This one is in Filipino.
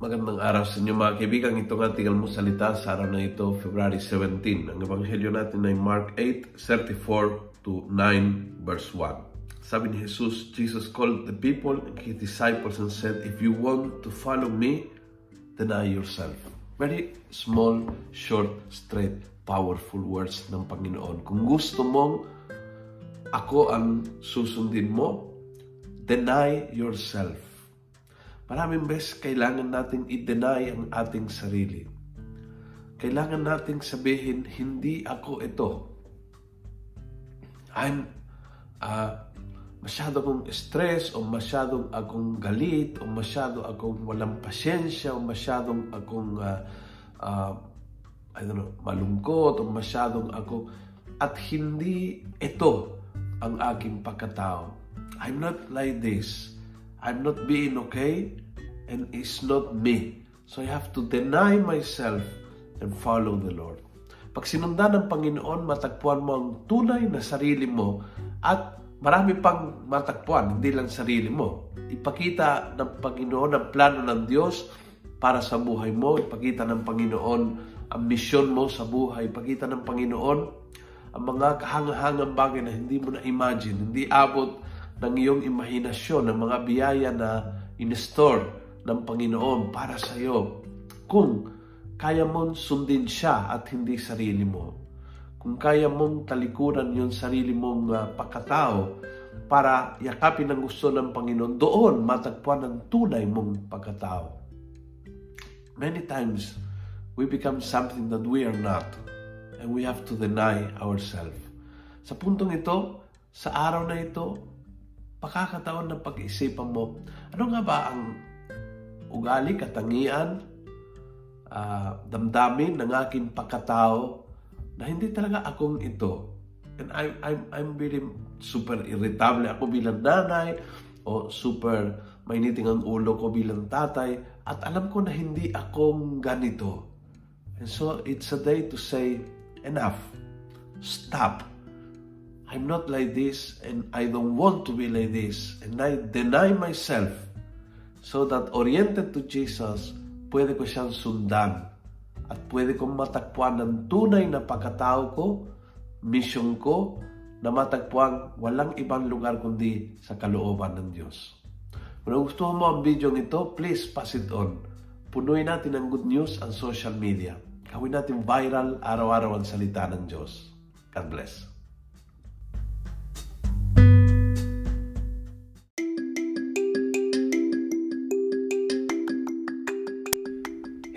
Magandang araw sa inyo mga kaibigan. Ito nga tingal mo salita sa araw na ito, February 17. Ang ebanghelyo natin ay Mark 8, 34 to 9 verse 1. Sabi ni Jesus, Jesus called the people and his disciples and said, If you want to follow me, deny yourself. Very small, short, straight, powerful words ng Panginoon. Kung gusto mong ako ang susundin mo, deny yourself. Maraming beses kailangan nating i-deny ang ating sarili. Kailangan nating sabihin, hindi ako ito. I'm uh, masyado akong stress o masyadong akong galit o masyado akong walang pasyensya o masyadong akong uh, uh, I don't know, malungkot o masyadong ako at hindi ito ang aking pagkatao. I'm not like this. I'm not being okay and it's not me. So I have to deny myself and follow the Lord. Pag sinundan ng Panginoon, matagpuan mo ang tunay na sarili mo at marami pang matagpuan, hindi lang sarili mo. Ipakita ng Panginoon ang plano ng Diyos para sa buhay mo. Ipakita ng Panginoon ang misyon mo sa buhay. Ipakita ng Panginoon ang mga kahangahangang bagay na hindi mo na-imagine, hindi abot ng iyong imahinasyon, ng mga biyaya na in-store ng Panginoon para sa iyo. Kung kaya mong sundin siya at hindi sarili mo. Kung kaya mong talikuran yung sarili mong uh, pagkatao para yakapin ang gusto ng Panginoon, doon matagpuan ang tunay mong pagkatao. Many times, we become something that we are not and we have to deny ourselves. Sa puntong ito, sa araw na ito, pakakataon ng pag-iisipan mo, ano nga ba ang ugali, katangian, uh, damdamin ng aking pagkatao na hindi talaga akong ito. And I, I'm, I'm really super irritable ako bilang nanay o super mainiting ang ulo ko bilang tatay at alam ko na hindi akong ganito. And so it's a day to say, enough. Stop. I'm not like this and I don't want to be like this. And I deny myself so that oriented to Jesus, pwede ko siyang sundan at pwede kong matagpuan ng tunay na pagkatao ko, mission ko, na matagpuan walang ibang lugar kundi sa kalooban ng Diyos. Kung gusto mo ang video ito, please pass it on. Punuin natin ang good news ang social media. Gawin natin viral araw-araw ang salita ng Diyos. God bless.